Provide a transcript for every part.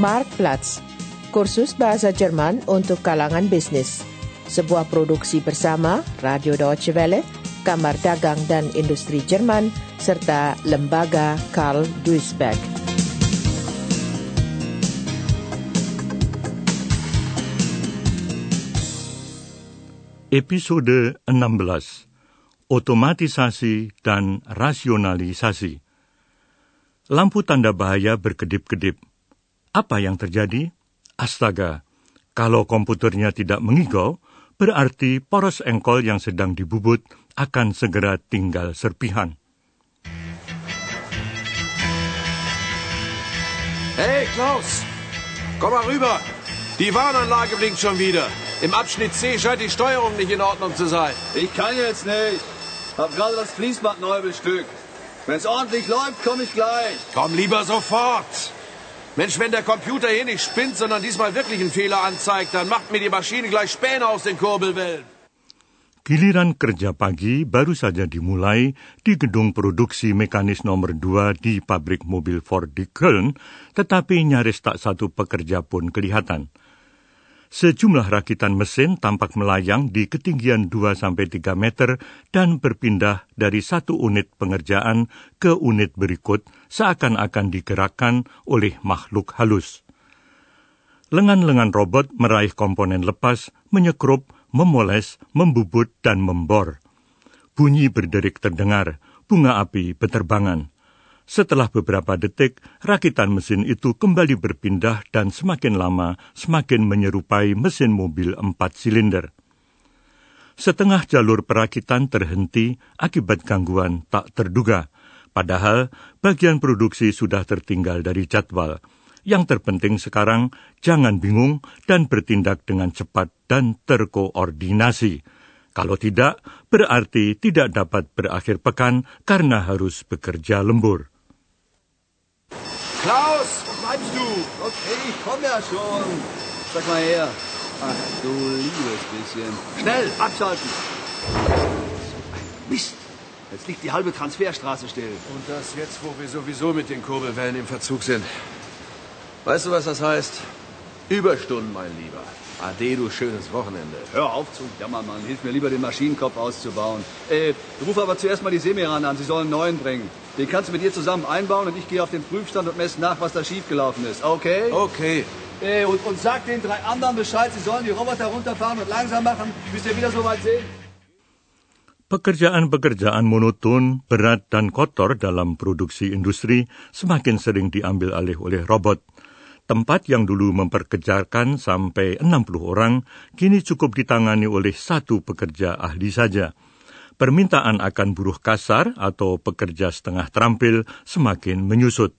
Marktplatz, kursus bahasa Jerman untuk kalangan bisnis. Sebuah produksi bersama Radio Deutsche Welle, Kamar Dagang dan Industri Jerman, serta Lembaga Karl Duisberg. Episode 16 Otomatisasi dan Rasionalisasi Lampu tanda bahaya berkedip-kedip. Apa yang terjadi? Astaga, kalau komputernya tidak mengigau, berarti poros engkol yang sedang dibubut akan segera tinggal serpihan. Hey, Klaus! Komm mal rüber! Die Warnanlage blinkt schon wieder. Im Abschnitt C scheint die Steuerung nicht in Ordnung zu sein. Ich kann jetzt nicht. Hab gerade das Fließband neu bestückt. Wenn's ordentlich läuft, komme ich gleich. Komm lieber sofort! Mensch, wenn der Computer hier nicht spinnt, sondern diesmal wirklich einen Fehler anzeigt, dann macht mir die Maschine gleich Späne aus den Kurbelwellen. Giliran kerja pagi baru saja dimulai di gedung produksi mekanis nomor 2 di pabrik mobil Ford di Köln, tetapi nyaris tak satu pekerja pun kelihatan. Sejumlah rakitan mesin tampak melayang di ketinggian 2-3 meter dan berpindah dari satu unit pengerjaan ke unit berikut seakan-akan digerakkan oleh makhluk halus. Lengan-lengan robot meraih komponen lepas, menyekrup, memoles, membubut, dan membor. Bunyi berderik terdengar, bunga api beterbangan. Setelah beberapa detik, rakitan mesin itu kembali berpindah dan semakin lama semakin menyerupai mesin mobil empat silinder. Setengah jalur perakitan terhenti akibat gangguan tak terduga, padahal bagian produksi sudah tertinggal dari jadwal. Yang terpenting sekarang jangan bingung dan bertindak dengan cepat dan terkoordinasi. Kalau tidak, berarti tidak dapat berakhir pekan karena harus bekerja lembur. Klaus, wo bleibst du? Okay, ich komme ja schon. Sag mal her. Ach, du liebes bisschen. Schnell, abschalten. Mist. Jetzt liegt die halbe Transferstraße still. Und das jetzt, wo wir sowieso mit den Kurbelwellen im Verzug sind. Weißt du, was das heißt? Überstunden, mein Lieber. Ade, du schönes Wochenende. Hör auf zu jammern, Mann. Hilf mir lieber, den Maschinenkopf auszubauen. Äh, ruf aber zuerst mal die Semiran an. Sie sollen einen neuen bringen. Den kannst du mit ihr zusammen einbauen und ich gehe auf den Prüfstand und messe nach, was da schiefgelaufen ist. Okay? Okay. Äh, und, und sag den drei anderen Bescheid, sie sollen die Roboter runterfahren und langsam machen, bis wir wieder so weit sind. Pekerjaan-pekerjaan monoton, berat, dan kotor dalam produksi industri semakin sering diambil alih oleh robot. Tempat yang dulu memperkejarkan sampai 60 orang, kini cukup ditangani oleh satu pekerja ahli saja. Permintaan akan buruh kasar atau pekerja setengah terampil semakin menyusut.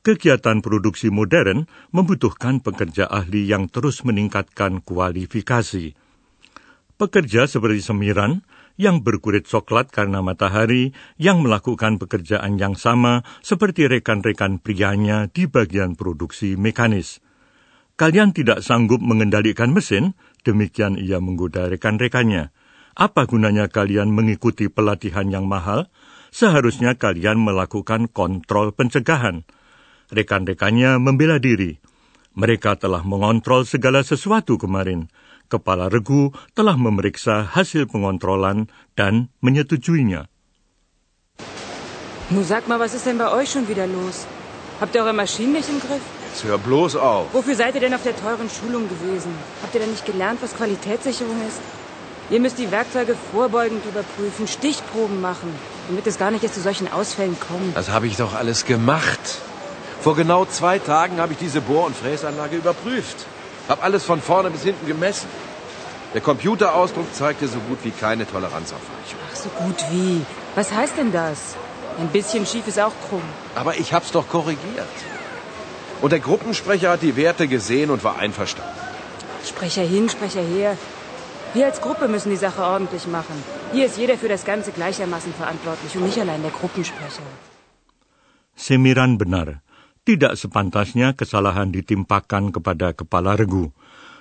Kegiatan produksi modern membutuhkan pekerja ahli yang terus meningkatkan kualifikasi. Pekerja seperti semiran yang berkulit coklat karena matahari, yang melakukan pekerjaan yang sama seperti rekan-rekan prianya di bagian produksi mekanis. Kalian tidak sanggup mengendalikan mesin, demikian ia menggoda rekan-rekannya. Apa gunanya kalian mengikuti pelatihan yang mahal? Seharusnya kalian melakukan kontrol pencegahan. Rekan-rekannya membela diri. Mereka telah mengontrol segala sesuatu kemarin Kepala Regu telah memeriksa hasil pengontrolan dan menyetujuinya. Nun sag mal, was ist denn bei euch schon wieder los? Habt ihr eure Maschinen nicht im Griff? Jetzt hör bloß auf. Wofür seid ihr denn auf der teuren Schulung gewesen? Habt ihr denn nicht gelernt, was Qualitätssicherung ist? Ihr müsst die Werkzeuge vorbeugend überprüfen, Stichproben machen, damit es gar nicht erst zu solchen Ausfällen kommt. Das habe ich doch alles gemacht. Vor genau zwei Tagen habe ich diese Bohr- und Fräsanlage überprüft. Hab alles von vorne bis hinten gemessen. Der Computerausdruck zeigte so gut wie keine Toleranzaufweichung. Ach, so gut wie. Was heißt denn das? Ein bisschen schief ist auch krumm. Aber ich hab's doch korrigiert. Und der Gruppensprecher hat die Werte gesehen und war einverstanden. Sprecher hin, Sprecher her. Wir als Gruppe müssen die Sache ordentlich machen. Hier ist jeder für das Ganze gleichermaßen verantwortlich und nicht allein der Gruppensprecher. Semiran benar. Tidak sepantasnya kesalahan ditimpakan kepada kepala regu.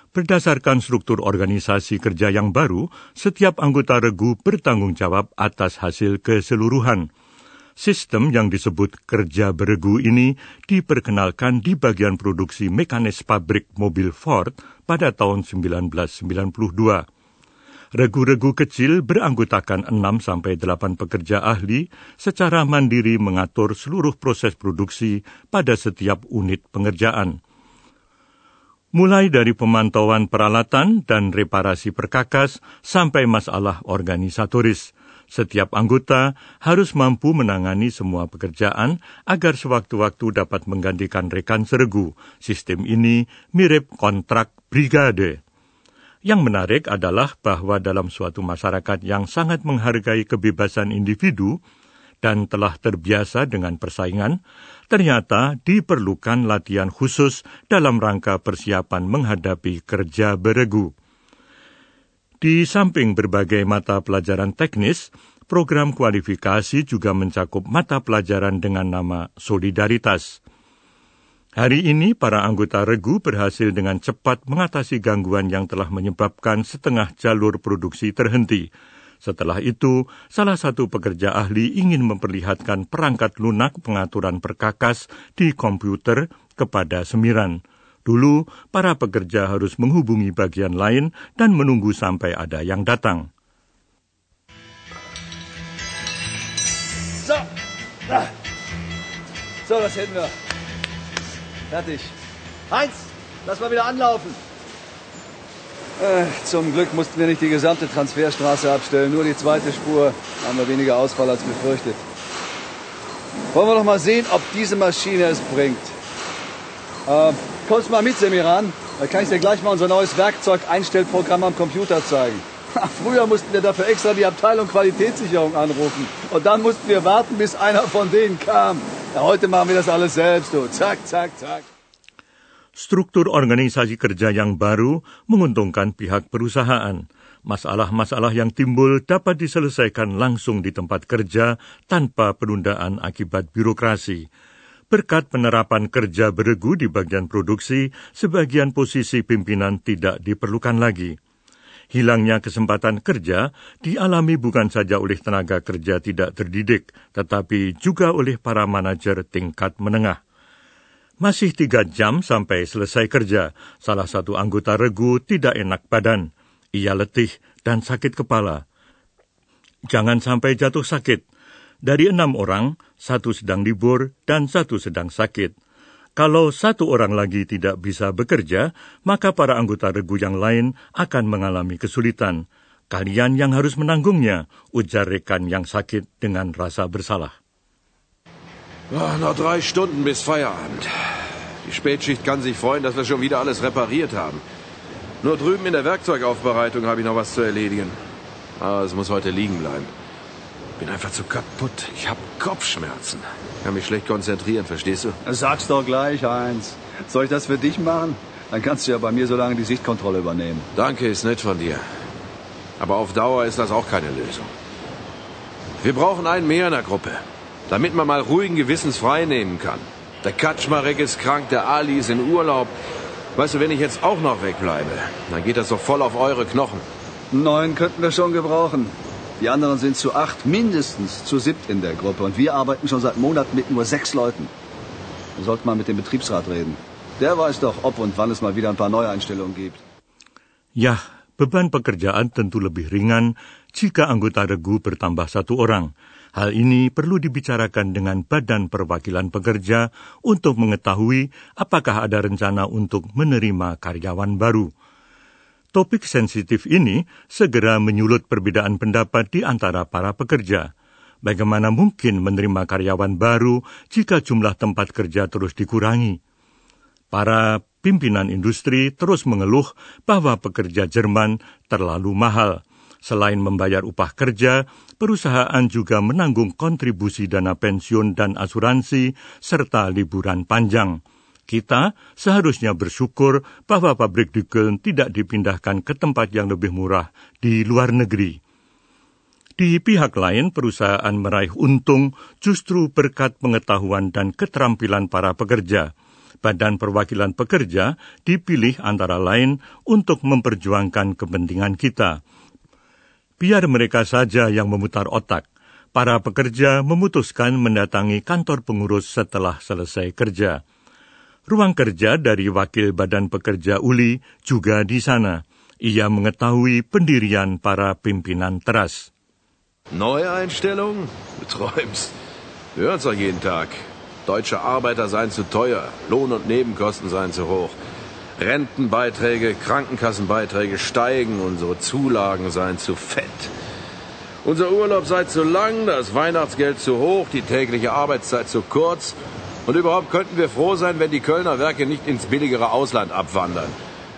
Berdasarkan struktur organisasi kerja yang baru, setiap anggota regu bertanggung jawab atas hasil keseluruhan. Sistem yang disebut kerja beregu ini diperkenalkan di bagian produksi mekanis pabrik mobil Ford pada tahun 1992. Regu-regu kecil beranggotakan 6 sampai 8 pekerja ahli secara mandiri mengatur seluruh proses produksi pada setiap unit pengerjaan. Mulai dari pemantauan peralatan dan reparasi perkakas sampai masalah organisatoris – setiap anggota harus mampu menangani semua pekerjaan agar sewaktu-waktu dapat menggantikan rekan seregu. Sistem ini mirip kontrak brigade. Yang menarik adalah bahwa dalam suatu masyarakat yang sangat menghargai kebebasan individu dan telah terbiasa dengan persaingan, ternyata diperlukan latihan khusus dalam rangka persiapan menghadapi kerja beregu. Di samping berbagai mata pelajaran teknis, program kualifikasi juga mencakup mata pelajaran dengan nama solidaritas. Hari ini, para anggota regu berhasil dengan cepat mengatasi gangguan yang telah menyebabkan setengah jalur produksi terhenti. Setelah itu, salah satu pekerja ahli ingin memperlihatkan perangkat lunak pengaturan perkakas di komputer kepada Semiran. Dulu, para pekerja harus menghubungi bagian lain dan menunggu sampai ada yang datang. So, ah. so. Fertig. Heinz, lass mal wieder anlaufen. Äh, zum Glück mussten wir nicht die gesamte Transferstraße abstellen, nur die zweite Spur. Haben wir weniger Ausfall als befürchtet. Wollen wir doch mal sehen, ob diese Maschine es bringt. Äh, Kommst mal mit, Semiran? Da kann ich dir gleich mal unser neues Werkzeug-Einstellprogramm am Computer zeigen. Früher mussten wir dafür extra die Abteilung Qualitätssicherung anrufen. Und dann mussten wir warten, bis einer von denen kam. Ja, heute machen wir das alles selbst, du. Zack, zack, zack. Struktur organisasi kerja yang baru menguntungkan pihak perusahaan. Masalah-masalah yang timbul dapat diselesaikan langsung di tempat kerja tanpa penundaan akibat birokrasi. Berkat penerapan kerja beregu di bagian produksi, sebagian posisi pimpinan tidak diperlukan lagi. Hilangnya kesempatan kerja dialami bukan saja oleh tenaga kerja tidak terdidik, tetapi juga oleh para manajer tingkat menengah. Masih tiga jam sampai selesai kerja, salah satu anggota regu tidak enak badan. Ia letih dan sakit kepala. Jangan sampai jatuh sakit. Dari enam orang, satu sedang libur dan satu sedang sakit. Kalau satu orang lagi tidak bisa bekerja, maka para anggota regu yang lain akan mengalami kesulitan. Kalian yang harus menanggungnya, ujar rekan yang sakit dengan rasa bersalah. Oh, noch drei Stunden bis Feierabend. Die Spätschicht kann sich freuen, dass wir schon wieder alles repariert haben. Nur drüben in der Werkzeugaufbereitung habe ich noch was zu erledigen. Aber es muss heute liegen bleiben bin einfach zu kaputt. Ich habe Kopfschmerzen. Kann mich schlecht konzentrieren, verstehst du? Sag's doch gleich, Heinz. Soll ich das für dich machen? Dann kannst du ja bei mir so lange die Sichtkontrolle übernehmen. Danke, ist nett von dir. Aber auf Dauer ist das auch keine Lösung. Wir brauchen einen mehr in der Gruppe, damit man mal ruhigen Gewissens frei nehmen kann. Der Katschmarek ist krank, der Ali ist in Urlaub. Weißt du, wenn ich jetzt auch noch wegbleibe, dann geht das doch voll auf eure Knochen. Neuen könnten wir schon gebrauchen. Die anderen sind zu acht, mindestens zu siebt in der Gruppe. Und wir arbeiten schon seit Monaten mit nur sechs Leuten. Wir sollten mal mit dem Betriebsrat reden. Der weiß doch, ob und wann es mal wieder ein paar Neueinstellungen gibt. Ja, beban pekerjaan tentu lebih ringan jika anggota regu bertambah satu orang. Hal ini perlu dibicarakan dengan Badan Perwakilan Pekerja untuk mengetahui apakah ada rencana untuk menerima karyawan baru. Topik sensitif ini segera menyulut perbedaan pendapat di antara para pekerja. Bagaimana mungkin menerima karyawan baru jika jumlah tempat kerja terus dikurangi? Para pimpinan industri terus mengeluh bahwa pekerja Jerman terlalu mahal. Selain membayar upah kerja, perusahaan juga menanggung kontribusi dana pensiun dan asuransi serta liburan panjang. Kita seharusnya bersyukur bahwa pabrik Köln tidak dipindahkan ke tempat yang lebih murah di luar negeri. Di pihak lain, perusahaan meraih untung justru berkat pengetahuan dan keterampilan para pekerja. Badan Perwakilan Pekerja dipilih antara lain untuk memperjuangkan kepentingan kita. Biar mereka saja yang memutar otak. para pekerja memutuskan mendatangi kantor pengurus setelah selesai kerja. Ruang kerja dari wakil Badan Pekerja Uli juga di sana. Ia mengetahui pendirian para pimpinan teras. Neue Einstellung? Du träumst. Wir hören's doch jeden Tag. Deutsche Arbeiter seien zu teuer, Lohn- und Nebenkosten seien zu hoch. Rentenbeiträge, Krankenkassenbeiträge steigen, unsere Zulagen seien zu fett. Unser Urlaub sei zu lang, das Weihnachtsgeld zu hoch, die tägliche Arbeitszeit zu kurz. Und überhaupt könnten wir froh sein, wenn die Kölner Werke nicht ins billigere Ausland abwandern.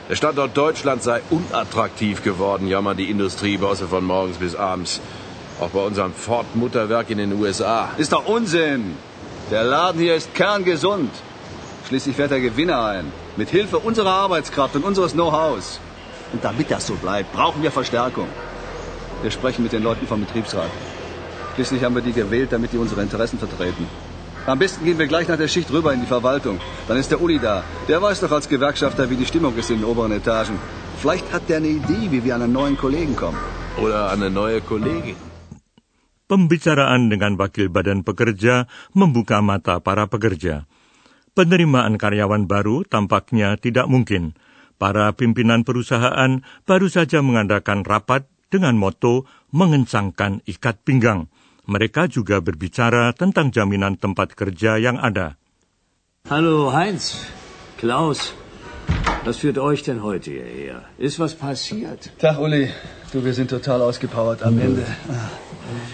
Der Standort Deutschland sei unattraktiv geworden, jammern die Industriebosse von morgens bis abends. Auch bei unserem Ford-Mutterwerk in den USA. Ist doch Unsinn. Der Laden hier ist kerngesund. Schließlich fährt der Gewinner ein. Mit Hilfe unserer Arbeitskraft und unseres Know-hows. Und damit das so bleibt, brauchen wir Verstärkung. Wir sprechen mit den Leuten vom Betriebsrat. Schließlich haben wir die gewählt, damit die unsere Interessen vertreten. Am besten gehen wir gleich nach der Schicht rüber in die Verwaltung. Dann ist der Uli da. Der weiß doch als Gewerkschafter, wie die Stimmung ist in den oberen Etagen. Vielleicht hat der eine Idee, wie wir an einen neuen Kollegen kommen. Oder an eine neue Kollegin. Pembicaraan dengan wakil badan pekerja membuka mata para pekerja. Penerimaan karyawan baru tampaknya tidak mungkin. Para pimpinan perusahaan baru saja mengadakan rapat dengan moto mengencangkan ikat pinggang. Mereka juga berbicara tentang jaminan tempat kerja yang ada. Hallo Heinz, Klaus, was führt euch denn heute hierher? Ist was passiert? Tag, Uli. Du, wir sind total ausgepowert am Ende.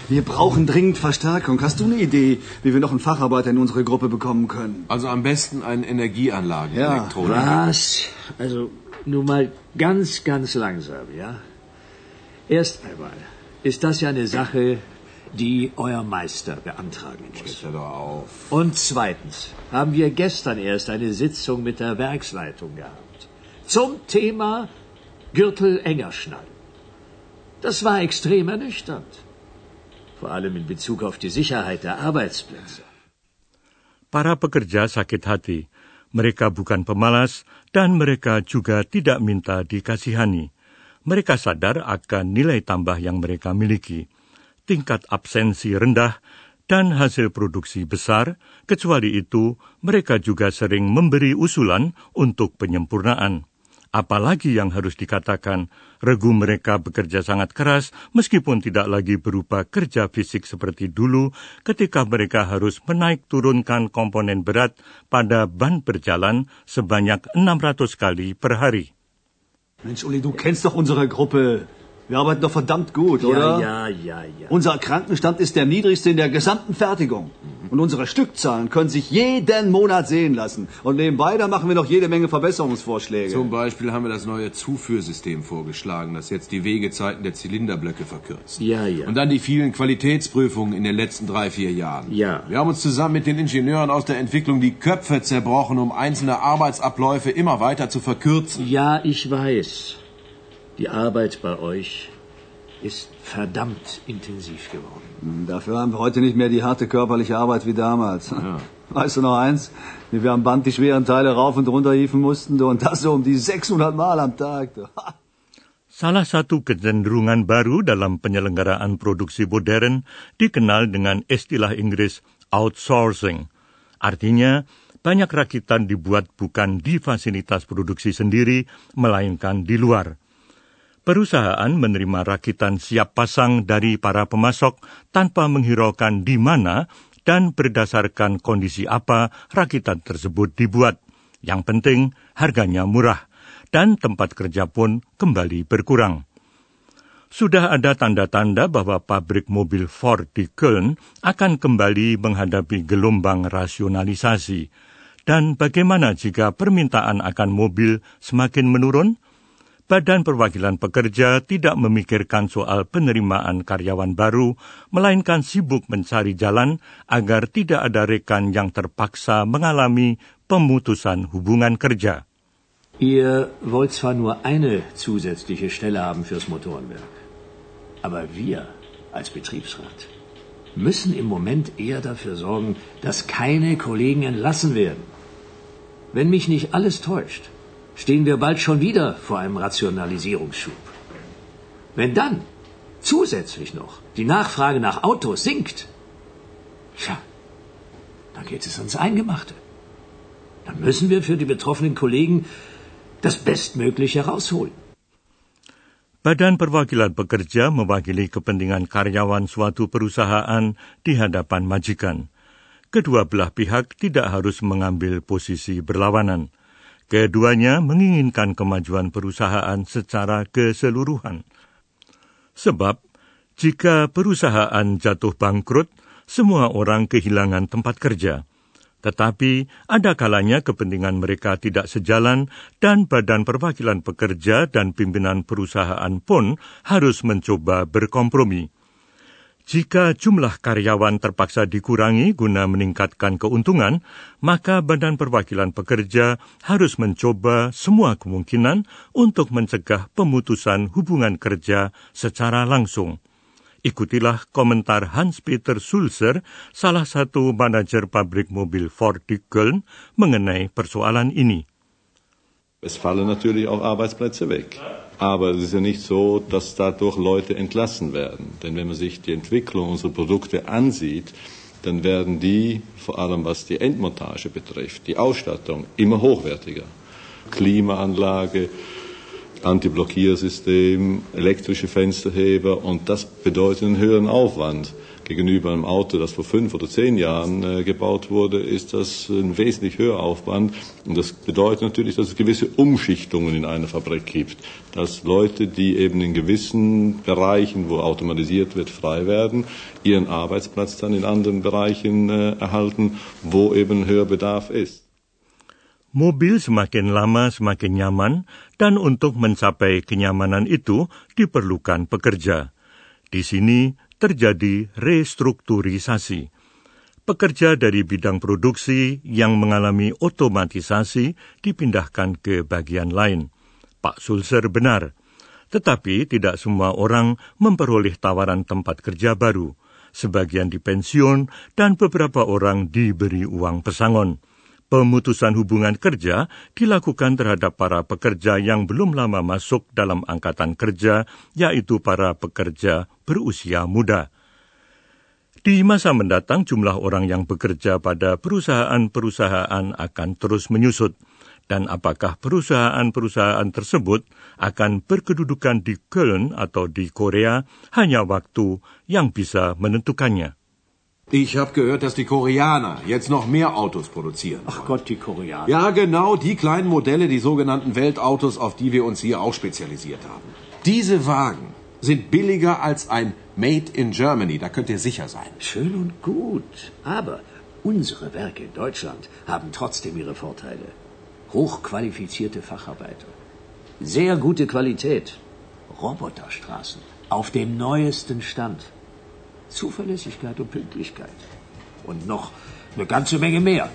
Wir brauchen dringend Verstärkung. Hast du eine Idee, wie wir noch einen Facharbeiter in unsere Gruppe bekommen können? Also am besten einen Energieanlagen, Ja. Was? Also, nun mal ganz, ganz langsam, ja? Erst einmal ist das ja eine Sache, die euer Meister beantragen muss. Und zweitens haben wir gestern erst eine Sitzung mit der Werksleitung gehabt. Zum Thema Gürtel enger schnallen. Das war extrem ernüchternd. Vor allem in Bezug auf die Sicherheit der Arbeitsplätze. Para pekerja sakit hati. Mereka bukan pemalas dan mereka juga tidak minta dikasihani. Mereka sadar akan nilai tambah yang mereka miliki. Tingkat absensi rendah dan hasil produksi besar, kecuali itu mereka juga sering memberi usulan untuk penyempurnaan. Apalagi yang harus dikatakan, regu mereka bekerja sangat keras meskipun tidak lagi berupa kerja fisik seperti dulu ketika mereka harus menaik turunkan komponen berat pada ban berjalan sebanyak 600 kali per hari. Mensch, Uli, du kennst doch unsere Gruppe. Wir arbeiten doch verdammt gut, oder? Ja, ja, ja, ja. Unser Krankenstand ist der niedrigste in der gesamten Fertigung. Und unsere Stückzahlen können sich jeden Monat sehen lassen. Und nebenbei, da machen wir noch jede Menge Verbesserungsvorschläge. Zum Beispiel haben wir das neue Zuführsystem vorgeschlagen, das jetzt die Wegezeiten der Zylinderblöcke verkürzt. Ja, ja. Und dann die vielen Qualitätsprüfungen in den letzten drei, vier Jahren. Ja. Wir haben uns zusammen mit den Ingenieuren aus der Entwicklung die Köpfe zerbrochen, um einzelne Arbeitsabläufe immer weiter zu verkürzen. Ja, ich weiß. Die Arbeit bei euch ist verdammt intensiv geworden. Hm, Dafür haben wir heute nicht mehr die harte körperliche Arbeit wie damals. Weißt du noch eins? Wie wir am Band die schweren Teile rauf und runter hieven mussten, und das so um die 600 Mal am Tag. Salah satu kecenderungan baru dalam penyelenggaraan produksi modern dikenal dengan istilah Inggris outsourcing. Artinya, banyak rakitan dibuat bukan di fasilitas produksi sendiri, melainkan di luar. Perusahaan menerima rakitan siap pasang dari para pemasok tanpa menghiraukan di mana dan berdasarkan kondisi apa rakitan tersebut dibuat. Yang penting harganya murah dan tempat kerja pun kembali berkurang. Sudah ada tanda-tanda bahwa pabrik mobil Ford di Köln akan kembali menghadapi gelombang rasionalisasi. Dan bagaimana jika permintaan akan mobil semakin menurun? Badan Perwakilan Pekerja tidak memikirkan soal penerimaan karyawan baru, melainkan sibuk mencari jalan agar tidak ada rekan yang terpaksa mengalami pemutusan hubungan kerja. Ihr wollt zwar nur eine zusätzliche Stelle haben fürs Motorenwerk, aber wir als Betriebsrat müssen im Moment eher dafür sorgen, dass keine Kollegen entlassen werden. Wenn mich nicht alles täuscht, stehen wir bald schon wieder vor einem Rationalisierungsschub. Wenn dann zusätzlich noch die Nachfrage nach Autos sinkt, tja, dann geht es ans Eingemachte. Dann müssen wir für die betroffenen Kollegen das Bestmögliche rausholen. Badan Perwakilan Pekerja mewakili kepentingan karyawan suatu perusahaan di hadapan majikan. Kedua belah pihak tidak harus mengambil posisi berlawanan. Keduanya menginginkan kemajuan perusahaan secara keseluruhan. Sebab, jika perusahaan jatuh bangkrut, semua orang kehilangan tempat kerja. Tetapi ada kalanya kepentingan mereka tidak sejalan dan Badan Perwakilan Pekerja dan pimpinan perusahaan pun harus mencoba berkompromi. Jika jumlah karyawan terpaksa dikurangi guna meningkatkan keuntungan, maka Badan Perwakilan Pekerja harus mencoba semua kemungkinan untuk mencegah pemutusan hubungan kerja secara langsung. Ikutilah komentar Hans-Peter Sulzer, salah satu manajer pabrik mobil Ford di Köln, mengenai persoalan ini. Es fallen natürlich auch Arbeitsplätze weg. Aber es ist ja nicht so, dass dadurch Leute entlassen werden. Denn wenn man sich die Entwicklung unserer Produkte ansieht, dann werden die, vor allem was die Endmontage betrifft, die Ausstattung immer hochwertiger. Klimaanlage, Antiblockiersystem, elektrische Fensterheber und das bedeutet einen höheren Aufwand. Gegenüber einem Auto, das vor fünf oder zehn Jahren äh, gebaut wurde, ist das ein wesentlich höherer Aufwand. Und das bedeutet natürlich, dass es gewisse Umschichtungen in einer Fabrik gibt. Dass Leute, die eben in gewissen Bereichen, wo automatisiert wird, frei werden, ihren Arbeitsplatz dann in anderen Bereichen äh, erhalten, wo eben höher Bedarf ist. Mobil semakin lama semakin nyaman, dan untuk mencapai kenyamanan itu diperlukan pekerja. Di sini terjadi restrukturisasi. Pekerja dari bidang produksi yang mengalami otomatisasi dipindahkan ke bagian lain. Pak Sulser benar, tetapi tidak semua orang memperoleh tawaran tempat kerja baru. Sebagian dipensiun dan beberapa orang diberi uang pesangon. Pemutusan hubungan kerja dilakukan terhadap para pekerja yang belum lama masuk dalam angkatan kerja, yaitu para pekerja berusia muda. Di masa mendatang, jumlah orang yang bekerja pada perusahaan-perusahaan akan terus menyusut, dan apakah perusahaan-perusahaan tersebut akan berkedudukan di Köln atau di Korea hanya waktu yang bisa menentukannya. Ich habe gehört, dass die Koreaner jetzt noch mehr Autos produzieren. Ach Gott, die Koreaner. Ja, genau, die kleinen Modelle, die sogenannten Weltautos, auf die wir uns hier auch spezialisiert haben. Diese Wagen sind billiger als ein Made in Germany, da könnt ihr sicher sein. Schön und gut, aber unsere Werke in Deutschland haben trotzdem ihre Vorteile. Hochqualifizierte Facharbeiter, sehr gute Qualität, Roboterstraßen auf dem neuesten Stand. Zuverlässigkeit und Pünktlichkeit. Und noch eine ganze Menge mehr.